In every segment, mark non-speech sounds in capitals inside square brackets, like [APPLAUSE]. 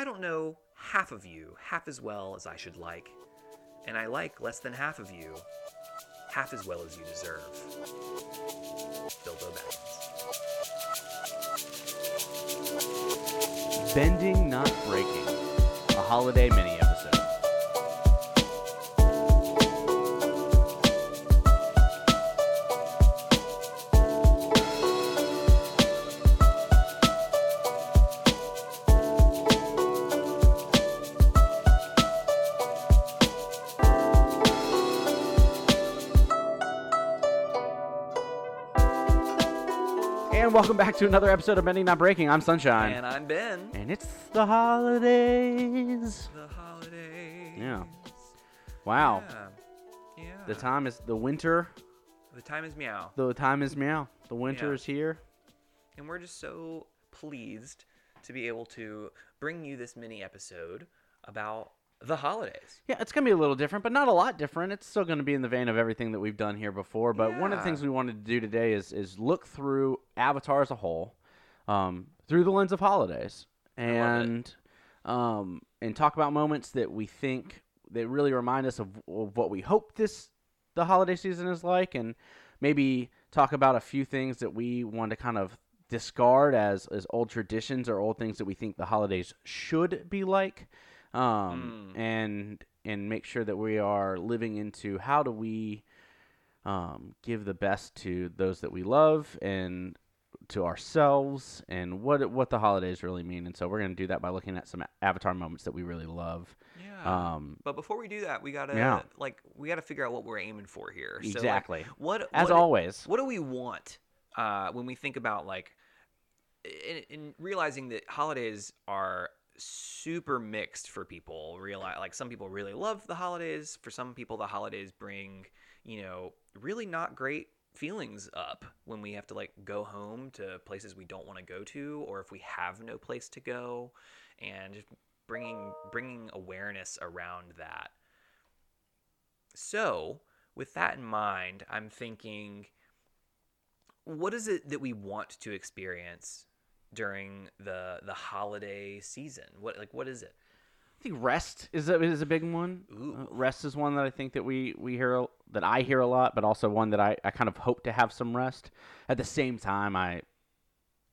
I don't know half of you half as well as I should like, and I like less than half of you half as well as you deserve. Bilbo Baggins. Bending, not breaking. A holiday mini welcome back to another episode of Bending Not Breaking. I'm Sunshine. And I'm Ben. And it's the holidays. The holidays. Yeah. Wow. Yeah. Yeah. The time is the winter. The time is meow. The time is meow. The winter Yeah. is here. And we're just so pleased to be able to bring you this mini episode about the holidays. Yeah, it's gonna be a little different, but not a lot different. It's still gonna be in the vein of everything that we've done here before. But one of the things we wanted to do today is is look through Avatar as a whole, um, through the lens of holidays, and um, and talk about moments that we think that really remind us of, of what we hope this the holiday season is like, and maybe talk about a few things that we want to kind of discard as as old traditions or old things that we think the holidays should be like um, and and make sure that we are living into how do we um, give the best to those that we love and to ourselves and what what the holidays really mean and so we're going to do that by looking at some avatar moments that we really love Yeah. um, but before we do that, we gotta Yeah. like we gotta figure out what we're aiming for here. So, like, Exactly. what as what- always What do we want uh, when we think about like in, in realizing that holidays are super mixed for people realize like some people really love the holidays for some people the holidays bring you know really not great feelings up when we have to like go home to places we don't want to go to or if we have no place to go and just bringing bringing awareness around that. So with that in mind i'm thinking what is it that we want to experience during the the holiday season what like what is it I think rest is a, is a big one. Ooh. Uh, rest is one that I think that we we hear that I hear a lot, but also one that I, I kind of hope to have some rest. At the same time, I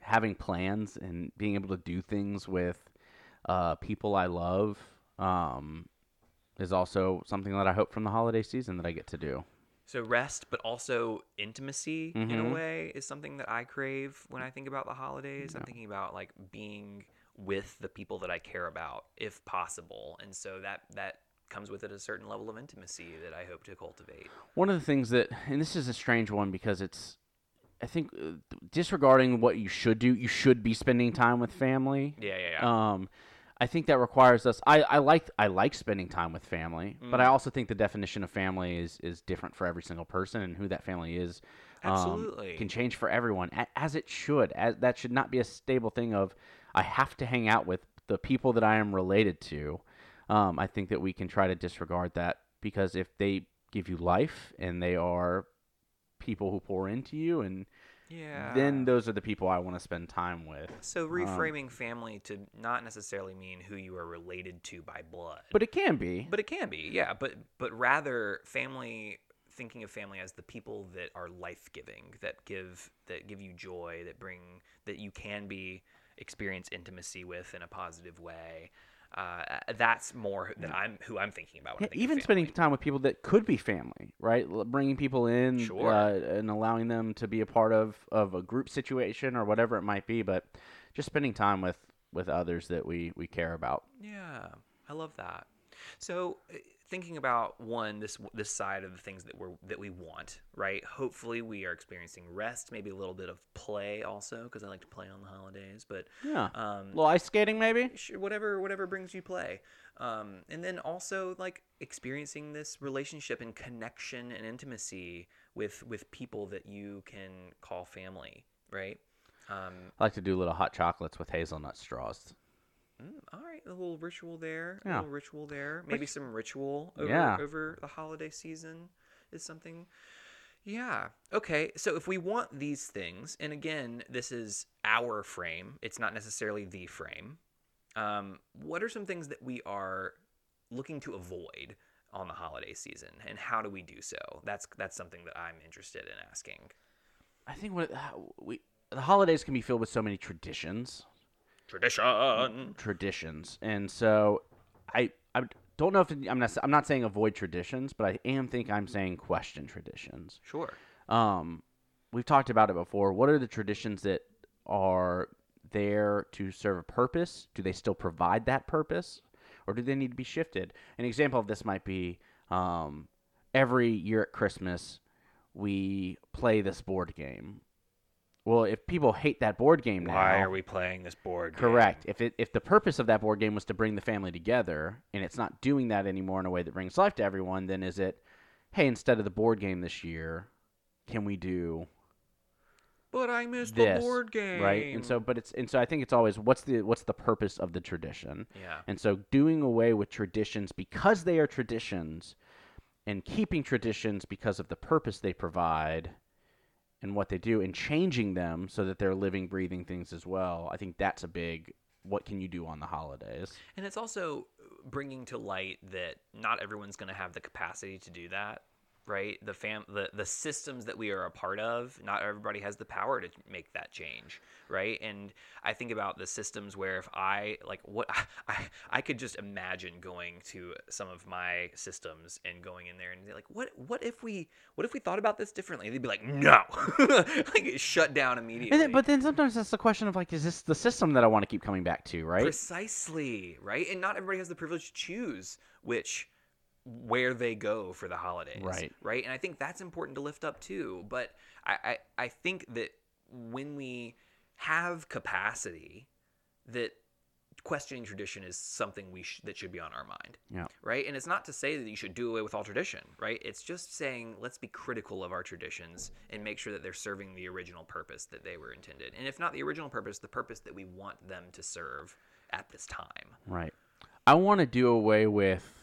having plans and being able to do things with uh, people I love um, is also something that I hope from the holiday season that I get to do. So rest but also intimacy in a Mhm. way is something that i crave when i think about the holidays. I'm thinking about like being with the people that i care about if possible. And so that that comes with it a certain level of intimacy that i hope to cultivate. One of the things that, and this is a strange one because it's, I think, uh, disregarding what you should do, you should be spending time with family. yeah yeah yeah. Um, I think that requires us. I, I like I like spending time with family, but I Mm. also think the definition of family is is different for every single person, and who that family is um, Absolutely. can change for everyone, as it should. As that should not be a stable thing of I have to hang out with the people that I am related to. Um, I think that we can try to disregard that because if they give you life and they are people who pour into you and yeah then those are the people I want to spend time with. So um, reframing family to not necessarily mean who you are related to by blood. But it can be. But it can be, yeah. But but rather family thinking of family as the people that are life giving, that give that give you joy, that bring that you can be experience intimacy with in a positive way. Uh, that's more that I'm who I'm thinking about. When Yeah, I think even spending time with people that could be family, right? L- Bringing people in Sure. uh, and allowing them to be a part of, of a group situation or whatever it might be, but just spending time with, with others that we, we care about. Yeah, I love that. So, uh, thinking about one this this side of the things that we're that we want, right? Hopefully, we are experiencing rest, maybe a little bit of play also, because I like to play on the holidays. But Yeah. um, little ice skating, maybe? whatever whatever brings you play, um, and then also like experiencing this relationship and connection and intimacy with with people that you can call family, right? Um, I like to do little hot chocolates with hazelnut straws. Mm, all right, a little ritual there. A Yeah. little ritual there. Maybe some ritual over Yeah. over the holiday season is something. Yeah. Okay. So if we want these things, and again, this is our frame. It's not necessarily the frame. Um, what are some things that we are looking to avoid on the holiday season, and how do we do so? That's that's something that I'm interested in asking. I think what we the holidays can be filled with so many traditions, Tradition. traditions, and so I I don't know if it, I'm not I'm not saying avoid traditions, but I am think I'm saying question traditions. Sure. Um, we've talked about it before. What are the traditions that are there to serve a purpose? Do they still provide that purpose, or do they need to be shifted? An example of this might be um, every year at Christmas we play this board game. Well, if people hate that board game now, Why are we playing this board? game? Correct. If it if the purpose of that board game was to bring the family together and it's not doing that anymore in a way that brings life to everyone, then is it hey, instead of the board game this year, can we do But I missed this? the board game. Right? And so but it's and so I think it's always what's the what's the purpose of the tradition? Yeah. And so doing away with traditions because they are traditions and keeping traditions because of the purpose they provide and what they do and changing them so that they're living breathing things as well. I think that's a big what can you do on the holidays? And it's also bringing to light that not everyone's going to have the capacity to do that, right? The fam the the systems that we are a part of, not everybody has the power to make that change, right? And I think about the systems where if I like what [LAUGHS] I I could just imagine going to some of my systems and going in there and be like, what what if we what if we thought about this differently? They'd be like, no, [LAUGHS] like shut down immediately. Then, but then sometimes that's the question of like, is this the system that I want to keep coming back to, right? Precisely, right? And not everybody has the privilege to choose which where they go for the holidays. Right. Right. And I think that's important to lift up too. But I, I, I think that when we have capacity, that questioning tradition is something we sh- that should be on our mind. Yeah. Right. And it's not to say that you should do away with all tradition. Right. It's just saying let's be critical of our traditions and make sure that they're serving the original purpose that they were intended. And if not the original purpose, the purpose that we want them to serve at this time. Right. I want to do away with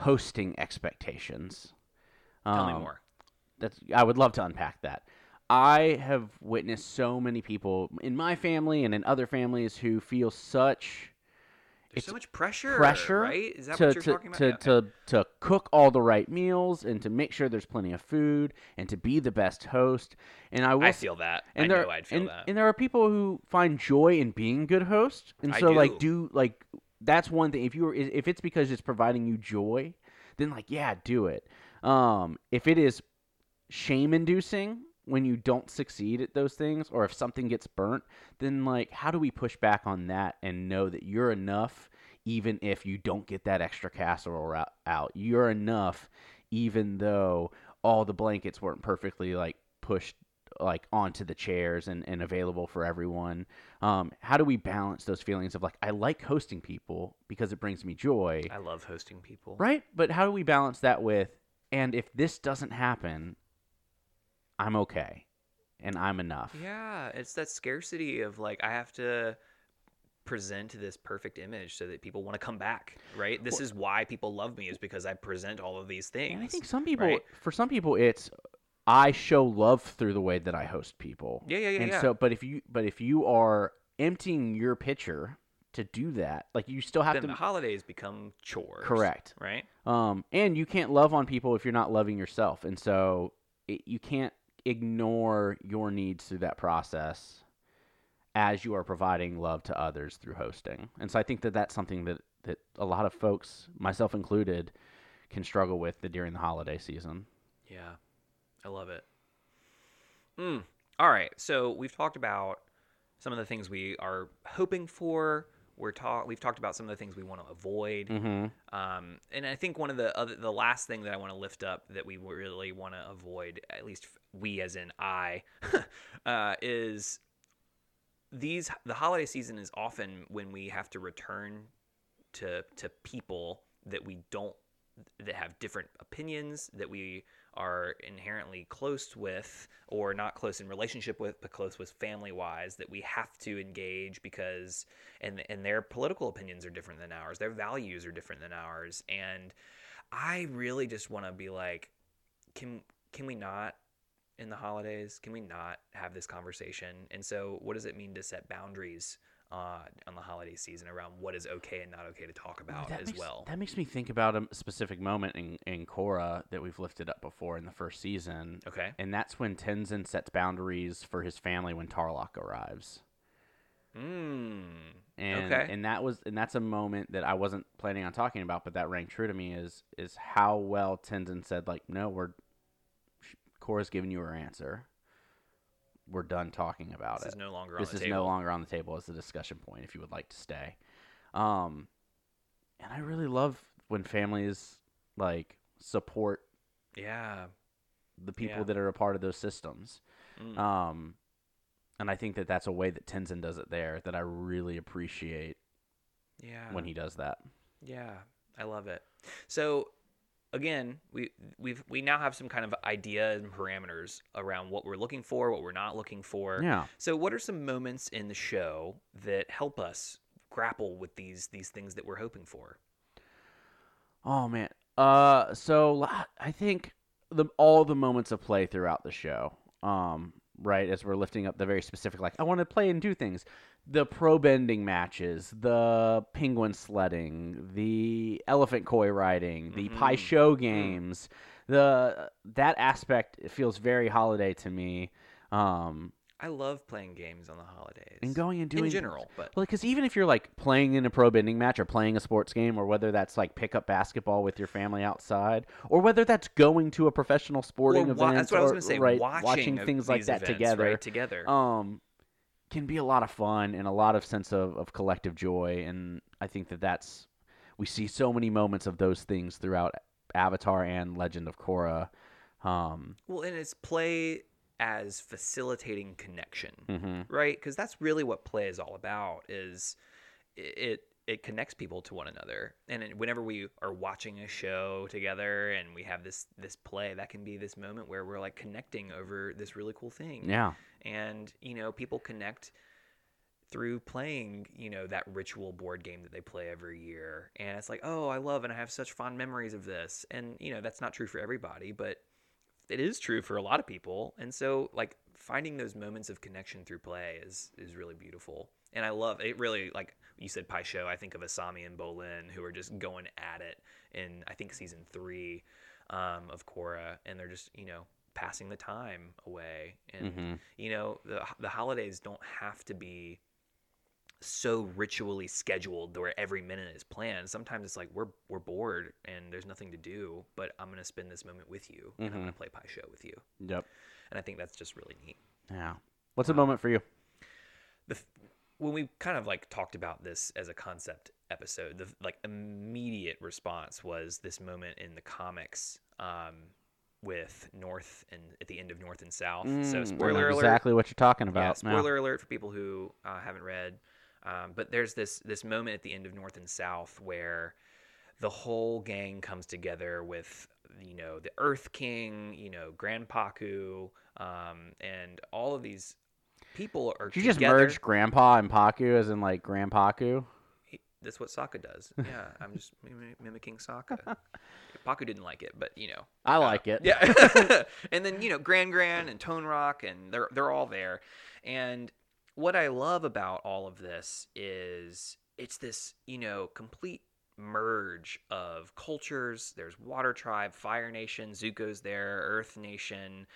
hosting expectations. Tell me Um, more. That's I would love to unpack that. I have witnessed so many people in my family and in other families who feel such There's so much pressure. pressure right? Is that to, what you're to, talking about? to, Yeah, to, to cook all the right meals and to make sure there's plenty of food and to be the best host. And I will I feel that. and I there, know I'd feel and, that. and there are people who find joy in being good hosts, and so like do like that's one thing. If you are if it's because it's providing you joy, then like yeah, do it. Um, if it is shame inducing when you don't succeed at those things, or if something gets burnt, then like how do we push back on that and know that you're enough, even if you don't get that extra casserole out, you're enough, even though all the blankets weren't perfectly like pushed like onto the chairs and, and available for everyone. Um, how do we balance those feelings of like I like hosting people because it brings me joy, I love hosting people. right? But how do we balance that with and if this doesn't happen, I'm okay and I'm enough. Yeah, it's that scarcity of like I have to present this perfect image so that people want to come back, right? This is why people love me is because I present all of these things. And I think some people, right? for some people, it's I show love through the way that I host people. Yeah, yeah, yeah, And yeah. so, but if you, but if you are emptying your pitcher to do that, like you still have then to the holidays become chores. Correct. Right? Um, and you can't love on people if you're not loving yourself, and so it, you can't ignore your needs through that process as you are providing love to others through hosting. And so I think that that's something that that a lot of folks, myself included, can struggle with the, during the holiday season. Yeah. I love it. Mm. All right. So we've talked about some of the things we are hoping for. We're talk. We've talked about some of the things we want to avoid. Mm-hmm. Um, and I think one of the other, the last thing that I want to lift up that we really want to avoid, at least we as in I, [LAUGHS] uh, is these the holiday season is often when we have to return to to people that we don't that have different opinions that we are inherently close with or not close in relationship with but close with family wise that we have to engage because and and their political opinions are different than ours. Their values are different than ours. And i really just want to be like can can we not in the holidays can we not have this conversation? And so what does it mean to set boundaries uh, on the holiday season around what is okay and not okay to talk about that as makes, well. That makes me think about a specific moment in, in Korra that we've lifted up before in the first season. Okay. And that's when Tenzin sets boundaries for his family when Tarlok arrives. Mm. And Okay. and that was and that's a moment that I wasn't planning on talking about, but that rang true to me is is how well Tenzin said like, no, we're Korra's giving you her answer. We're done talking about it. This it is no longer this on is table. no longer on the table as a discussion point if you would like to stay um and i really love when families like support Yeah. the people Yeah. that are a part of those systems Mm. um and i think that that's a way that tenzin does it there that i really appreciate yeah. when he does that Yeah, I love it. So again, we we've we now have some kind of idea and parameters around what we're looking for, what we're not looking for. yeah So what are some moments in the show that help us grapple with these these things that we're hoping for? oh man uh so I think the all the moments of play throughout the show um right as we're lifting up the very specific like i want to play and do things. The pro bending matches the penguin sledding the elephant koi riding the pie Mhm. show games the that aspect feels very holiday to me. Um I love playing games on the holidays. and going and doing in general, but well, because even if you're like playing in a pro bending match or playing a sports game, or whether that's like pickup basketball with your family outside, or whether that's going to a professional sporting Or event, that's what I was going to say. right, watching, of things like that events, together, right, together. um, can be a lot of fun and a lot of sense of, of collective joy. And I think that that's we see so many moments of those things throughout Avatar and Legend of Korra. Um, well, and it's play as facilitating connection. mhm. right because that's really what play is all about is it it connects people to one another and it- whenever we are watching a show together and we have this this play that can be this moment where we're like connecting over this really cool thing Yeah. and you know people connect through playing you know that ritual board game that they play every year and it's like oh i love and i have such fond memories of this and you know that's not true for everybody but it is true for a lot of people and so like finding those moments of connection through play is is really beautiful and i love it really like you said Pai Sho i think of asami and bolin who are just going at it in i think season three um, of Korra, and they're just you know passing the time away and Mhm. you know the the holidays don't have to be so ritually scheduled where every minute is planned. Sometimes it's like we're we're bored and there's nothing to do, but I'm gonna spend this moment with you and I'm Mhm. gonna play Pai Sho with you. Yep. And I think that's just really neat. Yeah. What's a moment for you? The when we kind of like talked about this as a concept episode, the like immediate response was this moment in the comics um, with North and at the end of North and South. so Mm, know spoiler alert. Exactly what you're talking Yeah, about. now. spoiler alert for people who uh, haven't read. Um, but there's this this moment at the end of North and South where the whole gang comes together with you know the Earth King, you know Grandpakku, um, and all of these people are Did you just merge Grandpa and Pakku as in like Grandpakku? He- That's what Sokka does. [LAUGHS] Yeah, I'm just mim- mimicking Sokka. [LAUGHS] Pakku didn't like it, but you know, I like it. yeah. [LAUGHS] and then, you know, Grand Grand and Tone Rock and they're they're all there. And what I love about all of this is it's this, you know, complete merge of cultures. There's Water Tribe, Fire Nation, Zuko's there, Earth Nation,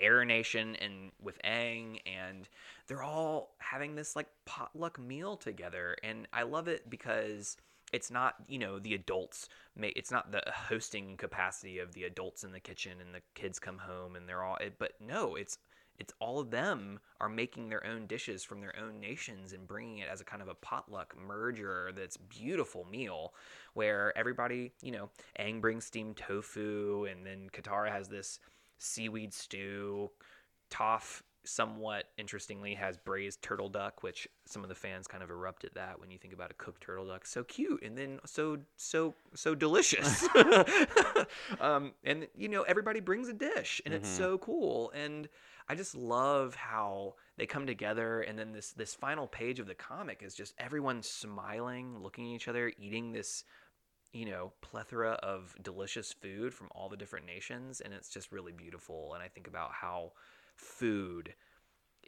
Air Nation, and with Aang, and they're all having this like potluck meal together. And I love it because it's not you know the adults may it's not the hosting capacity of the adults in the kitchen and the kids come home and they're all eh, but no it's it's all of them are making their own dishes from their own nations and bringing it as a kind of a potluck merger that's beautiful meal where everybody you know Aang brings steamed tofu and then Katara has this seaweed stew. Toph somewhat interestingly has braised turtle duck which some of the fans kind of erupt at that when you think about a cooked turtle duck. So cute and then so so so delicious. [LAUGHS] [LAUGHS] Um, and you know everybody brings a dish and it's Mhm. so cool. And i just love how they come together and then this this final page of the comic is just everyone smiling looking at each other eating this you know plethora of delicious food from all the different nations and it's just really beautiful and i think about how food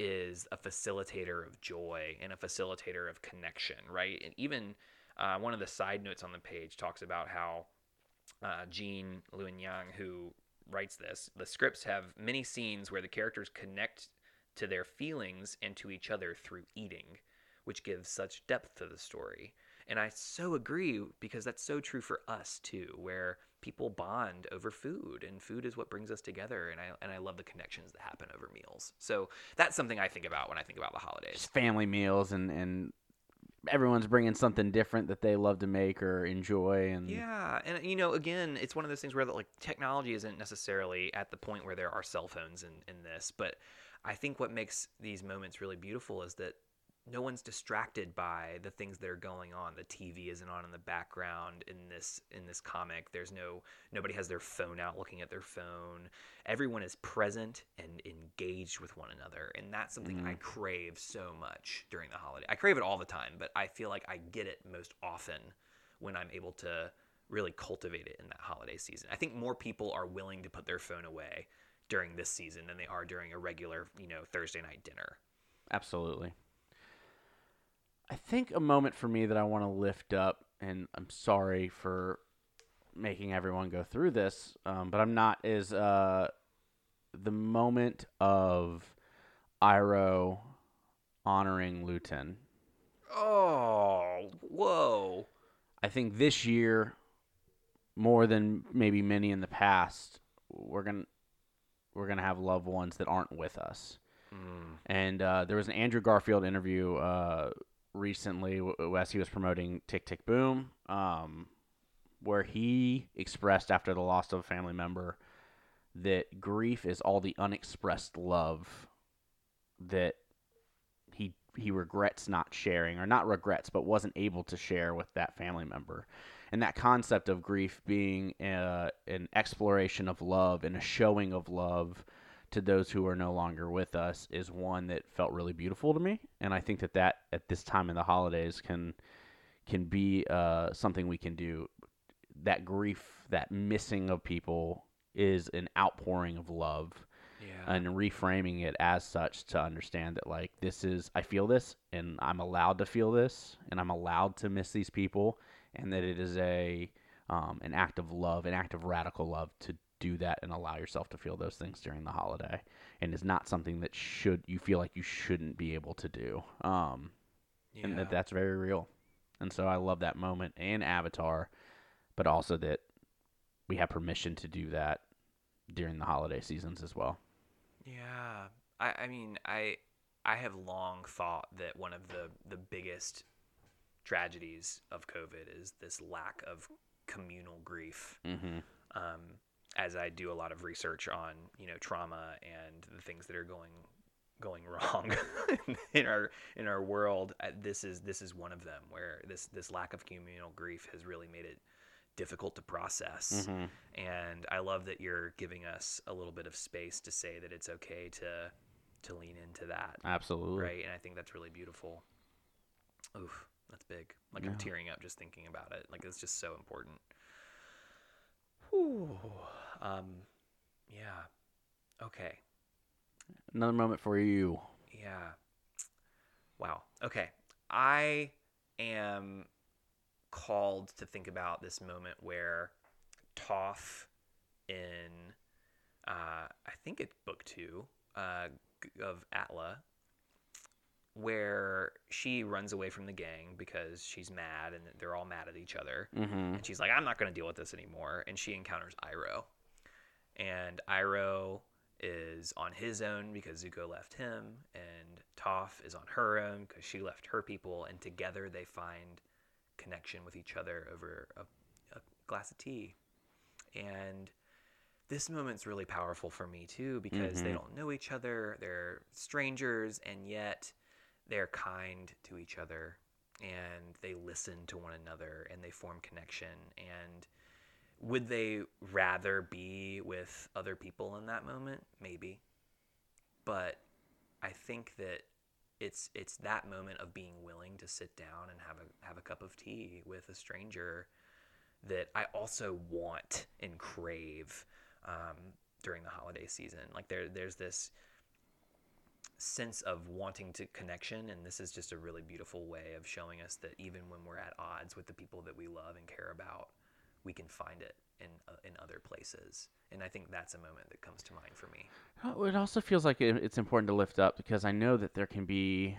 is a facilitator of joy and a facilitator of connection, right? And even uh, one of the side notes on the page talks about how uh, Gene Luen Yang, who writes this, the scripts have many scenes where the characters connect to their feelings and to each other through eating, which gives such depth to the story. And I so agree because that's so true for us too, where people bond over food and food is what brings us together and I and I love the connections that happen over meals. So that's something I think about when I think about the holidays. Family meals and and everyone's bringing something different that they love to make or enjoy and Yeah, and you know, again, it's one of those things where like technology isn't necessarily at the point where there are cell phones in, in this, but I think what makes these moments really beautiful is that no one's distracted by the things that are going on. The TV isn't on in the background in this in this comic. There's no nobody has their phone out looking at their phone. Everyone is present and engaged with one another, and that's something I mm. crave so much during the holiday. I crave it all the time, but I feel like I get it most often when I'm able to really cultivate it in that holiday season. I think more people are willing to put their phone away during this season than they are during a regular, you know, Thursday night dinner. Absolutely. I think a moment for me that I want to lift up, and I'm sorry for making everyone go through this, um, but I'm not, is uh, the moment of Iroh honoring Lu Ten. Oh, whoa. I think this year, more than maybe many in the past, we're gonna we're gonna have loved ones that aren't with us. Mm. And uh, there was an Andrew Garfield interview uh, recently as he was promoting Tick Tick Boom, um, where he expressed after the loss of a family member that grief is all the unexpressed love that he he regrets not sharing, or not regrets, but wasn't able to share with that family member. And that concept of grief being uh, an exploration of love and a showing of love to those who are no longer with us is one that felt really beautiful to me, and I think that that at this time in the holidays can can be uh, something we can do. That grief, that missing of people, is an outpouring of love, Yeah. and reframing it as such to understand that like this is I feel this, and I'm allowed to feel this, and I'm allowed to miss these people, and that it is a um, an act of love, an act of radical love to do that and allow yourself to feel those things during the holiday and is not something that should you feel like you shouldn't be able to do um yeah. and that that's very real and so i love that moment and avatar but also that we have permission to do that during the holiday seasons as well Yeah, I, I mean, I I have long thought that one of the the biggest tragedies of COVID is this lack of communal grief. mm-hmm. Um, as I do a lot of research on you know trauma and the things that are going going [LAUGHS] wrong in our in our world, uh, this is this is one of them where this this lack of communal grief has really made it difficult to process. Mm-hmm. And I love that you're giving us a little bit of space to say that it's okay to to lean into that, absolutely right? And I think that's really beautiful. Oof, that's big. Like Yeah. I'm tearing up just thinking about it. Like it's just so important. Whew. Um, yeah. Okay. another moment for you Yeah. Wow. Okay. I am called to think about this moment where Toph in uh, I think it's book two uh, of ATLA, where she runs away from the gang because she's mad and they're all mad at each other. mm-hmm. And she's like, I'm not going to deal with this anymore. And she encounters Iroh. And Iroh is on his own because Zuko left him. And Toph is on her own because she left her people. And together they find connection with each other over a, a glass of tea. And this moment's really powerful for me too because they Mhm. don't know each other. They're strangers. And yet they're kind to each other and they listen to one another and they form connection. And would they rather be with other people in that moment? Maybe. But i think that it's it's that moment of being willing to sit down and have a have a cup of tea with a stranger that i also want and crave um, during the holiday season. Like there there's this sense of wanting to connection and this is just a really beautiful way of showing us that even when we're at odds with the people that we love and care about we can find it in uh, in other places. And i think that's a moment that comes to mind for me. It also feels like it's important to lift up because I know that there can be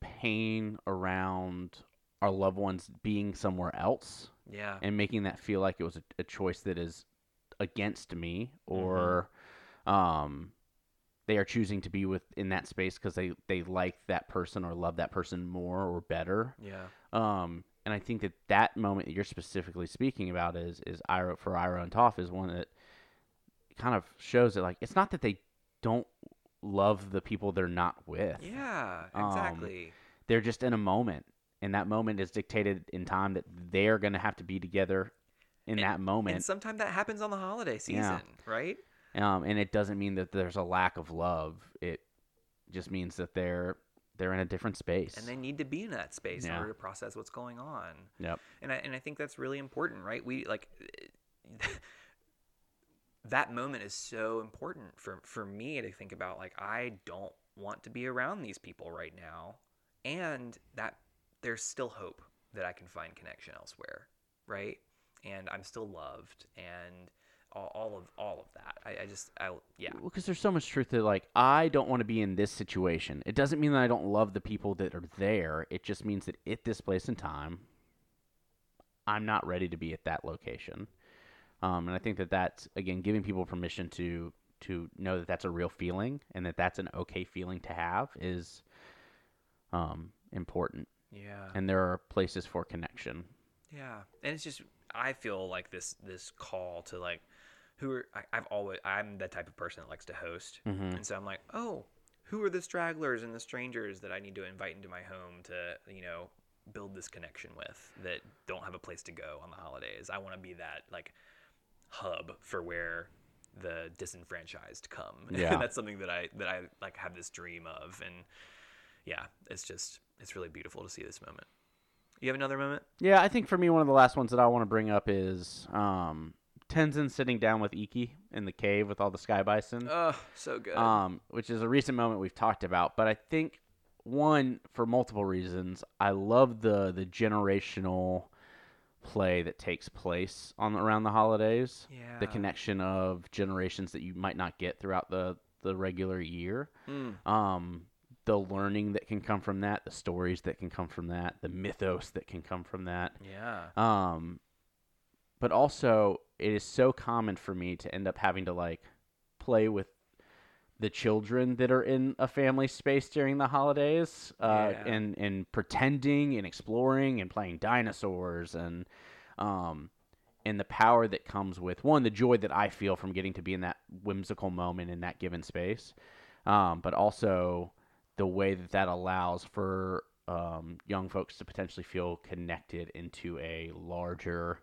pain around our loved ones being somewhere else yeah. and making that feel like it was a, a choice that is against me or um, they are choosing to be with in that space because they, they like that person or love that person more or better. yeah Um, and I think that that moment that you're specifically speaking about is is Iroh for Iroh and Toph is one that kind of shows that like it's not that they don't love the people they're not with. yeah Um, exactly They're just in a moment, and that moment is dictated in time that they're going to have to be together in And- that moment. and sometimes that happens on the holiday season Yeah. right um, and it doesn't mean that there's a lack of love. It just means that they're they're in a different space. and they need to be in that space in order to process what's going on yep. and I, and I think that's really important right we like [LAUGHS] that moment is so important for for me to think about like I don't want to be around these people right now and that there's still hope that I can find connection elsewhere right and I'm still loved and all, all of all of that I, I just I yeah Well, because there's so much truth to like I don't want to be in this situation. It doesn't mean that I don't love the people that are there. It just means that at this place and time, I'm not ready to be at that location. Um, and I think that that's again giving people permission to to know that that's a real feeling and that that's an okay feeling to have is um, important. yeah And there are places for connection. Yeah, and it's just I feel like this this call to like who are I, I've always I'm the type of person that likes to host, Mhm. and so I'm like, oh, who are the stragglers and the strangers that I need to invite into my home to you know build this connection with that don't have a place to go on the holidays. I want to be that like hub for where the disenfranchised come. [LAUGHS] Yeah. that's something that I that I like have this dream of, and yeah, it's just it's really beautiful to see this moment. You have another moment? Yeah, I think for me, one of the last ones that I want to bring up is um, Tenzin sitting down with Iki in the cave with all the sky bison, Oh, so good. um, which is a recent moment we've talked about. But I think one for multiple reasons. I love the the generational play that takes place on around the holidays. yeah. The connection of generations that you might not get throughout the the regular year. Mm, Um, the learning that can come from that, the stories that can come from that, the mythos that can come from that. yeah. Um, but also, it is so common for me to end up having to like play with the children that are in a family space during the holidays, uh, Yeah. and and pretending and exploring and playing dinosaurs and um, and the power that comes with one the joy that I feel from getting to be in that whimsical moment in that given space, um, but also the way that that allows for um, young folks to potentially feel connected into a larger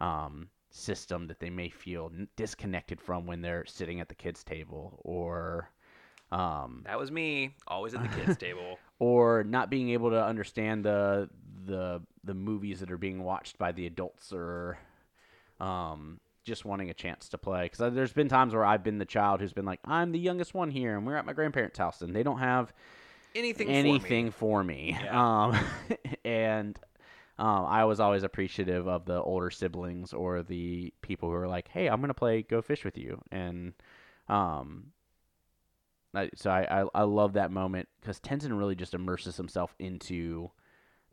um, system that they may feel disconnected from when they're sitting at the kids' table or um, That was me, always at the kids' table. [LAUGHS] or not being able to understand the the the movies that are being watched by the adults or um, just wanting a chance to play because there's been times where I've been the child who's been like I'm the youngest one here and we're at my grandparents' house and they don't have Anything, anything for me, Yeah. um, [LAUGHS] and um, I was always appreciative of the older siblings or the people who are like hey I'm gonna play go fish with you and um, I, so I, I I love that moment because Tenzin really just immerses himself into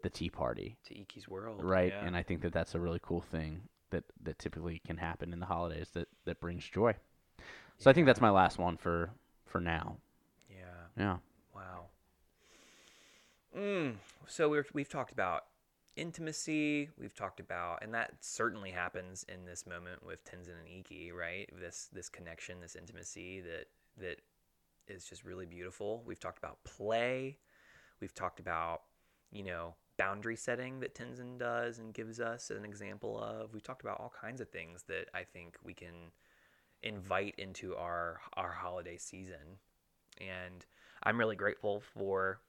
the tea party. To Iki's world, right? Yeah. And I think that that's a really cool thing that that typically can happen in the holidays that that brings joy. So I think that's my last one for for now. yeah. Yeah. Wow. Mm. So we're, we've talked about intimacy. We've talked about, and that certainly happens in this moment with Tenzin and Iki, right? This this connection, this intimacy that that is just really beautiful. We've talked about play. We've talked about, you know, boundary setting that Tenzin does and gives us an example of. We've talked about all kinds of things that I think we can invite into our our holiday season. And I'm really grateful for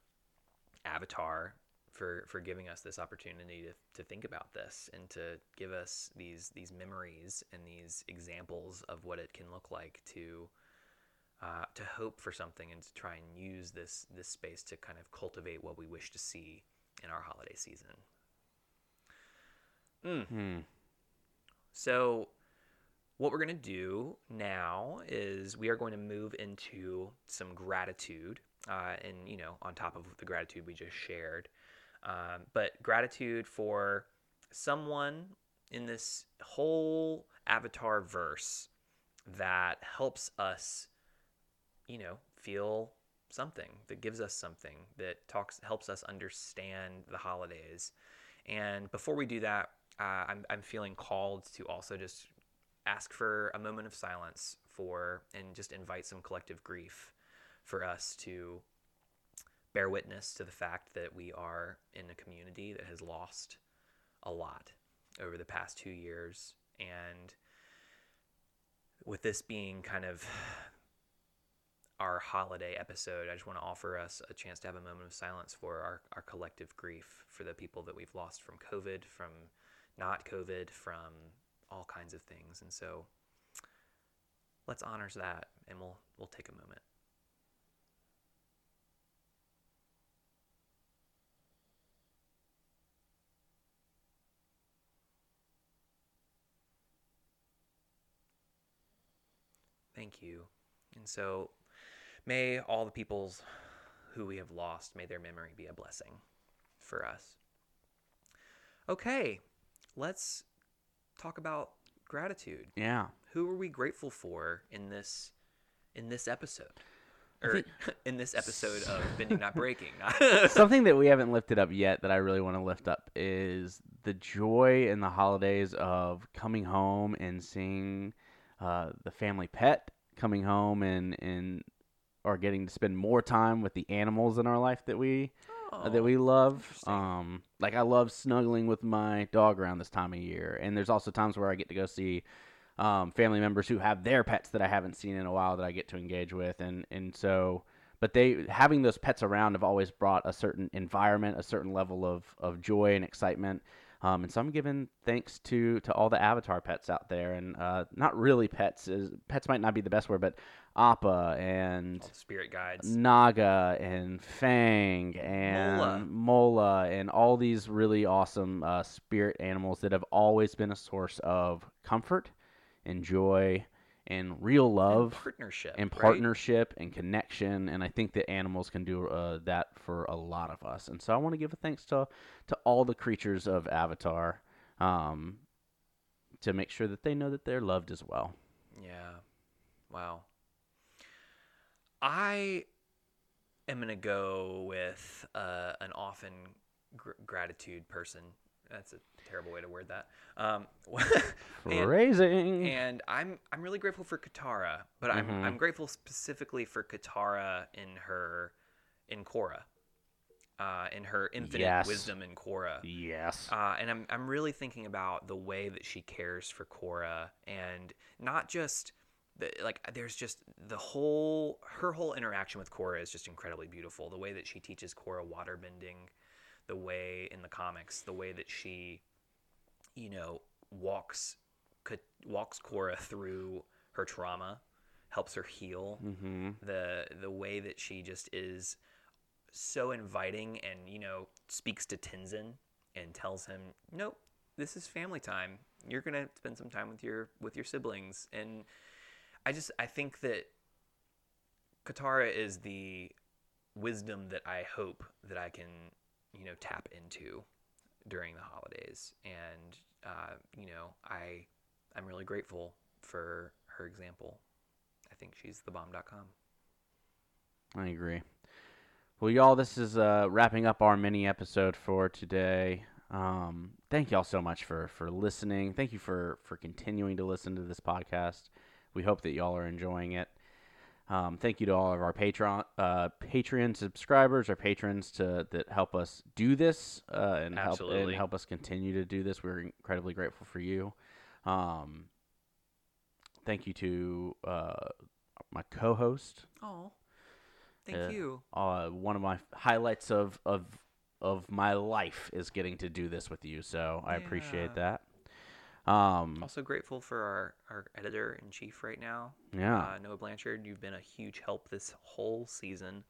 Avatar for for giving us this opportunity to, to think about this and to give us these these memories and these examples of what it can look like to uh, to hope for something and to try and use this this space to kind of cultivate what we wish to see in our holiday season. Mm. Hmm. So, what we're going to do now is we are going to move into some gratitude, uh, and you know, on top of the gratitude we just shared, um, but gratitude for someone in this whole Avatar verse that helps us, you know, feel something that gives us something that talks helps us understand the holidays. And before we do that, uh, I'm I'm feeling called to also just ask for a moment of silence for and just invite some collective grief for us to bear witness to the fact that we are in a community that has lost a lot over the past two years. And with this being kind of our holiday episode, I just want to offer us a chance to have a moment of silence for our, our collective grief for the people that we've lost from COVID, from not COVID, from all kinds of things. And so let's honor that and we'll we'll take a moment. Thank you. And so may all the peoples who we have lost, may their memory be a blessing for us. Okay, let's talk about gratitude. Yeah. Who are we grateful for in this in this episode? Or think- [LAUGHS] in this episode of [LAUGHS] Bending Not Breaking. [LAUGHS] Something that we haven't lifted up yet that I really want to lift up is the joy in the holidays of coming home and seeing uh, the family pet coming home and and or getting to spend more time with the animals in our life that we uh, that we love. Um, like I love snuggling with my dog around this time of year, and there's also times where I get to go see um, family members who have their pets that I haven't seen in a while that I get to engage with, and and so. But they having those pets around have always brought a certain environment, a certain level of, of joy and excitement. Um, and so I'm giving thanks to, to all the Avatar pets out there, and uh, not really pets. Is, pets might not be the best word, but Appa and spirit guides. Naga and Fang and Mola. Mola, and all these really awesome uh, spirit animals that have always been a source of comfort and joy and real and love partnership. and right? partnership and connection. And I think that animals can do uh, that for a lot of us. And so I want to give a thanks to to all the creatures of Avatar um, to make sure that they know that they're loved as well. Yeah. Wow. I am going to go with uh, an often gr- gratitude person. That's a terrible way to word that. Um, [LAUGHS] and, Phrasing. and I'm I'm really grateful for Katara, but I'm Mhm. I'm grateful specifically for Katara in her in Korra, uh, in her infinite Yes. wisdom in Korra. yes. Uh, and I'm I'm really thinking about the way that she cares for Korra, and not just the like. There's just the whole her whole interaction with Korra is just incredibly beautiful. The way that she teaches Korra waterbending, the way in the comics, the way that she, you know, walks walks Korra through her trauma, helps her heal mm-hmm. the the way that she just is so inviting and you know speaks to Tenzin and tells him, "Nope, this is family time. You're gonna spend some time with your with your siblings." And I just I think that Katara is the wisdom that I hope that I can you know tap into during the holidays, and uh, you know I I'm really grateful for her example. I think she's the bomb.com. I agree. Well, y'all, this is uh, wrapping up our mini episode for today. Um, thank y'all so much for for listening. Thank you for for continuing to listen to this podcast. We hope that y'all are enjoying it. Um, thank you to all of our Patreon uh, Patreon subscribers, our patrons to that help us do this uh, and help and help us continue to do this. We're incredibly grateful for you. Um, thank you to uh, my co-host, Oh, thank Uh, you. uh, one of my highlights of of of my life is getting to do this with you. So I appreciate that. Um, Also grateful for our, our editor in chief right now, yeah. uh, Noah Blanchard. You've been a huge help this whole season,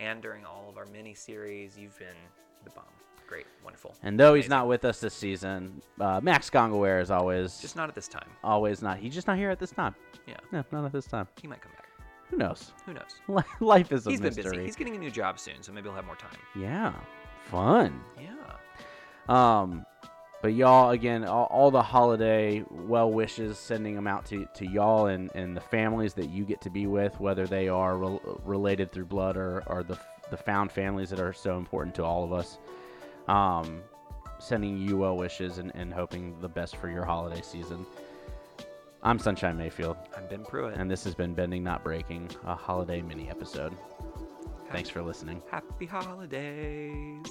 and during all of our mini series, you've been the bomb. Great, wonderful. and though he's not with us this season, uh, Max Gongaware is always Just not at this time. always not. He's just not here at this time. Yeah, No, not at this time. he might come back. Who knows? Who knows? [LAUGHS] Life is a He's been mystery. busy. He's getting a new job soon, so maybe he'll have more time. Yeah, fun. Yeah. Um, but y'all again, all, all the holiday well wishes, sending them out to, to y'all and, and the families that you get to be with, whether they are rel- related through blood or, or the the found families that are so important to all of us. Um, sending you well wishes and, and hoping the best for your holiday season. I'm Sunshine Mayfield, I'm Ben Pruitt. and this has been Bending Not Breaking, a holiday mini episode. Thanks for listening. Happy holidays.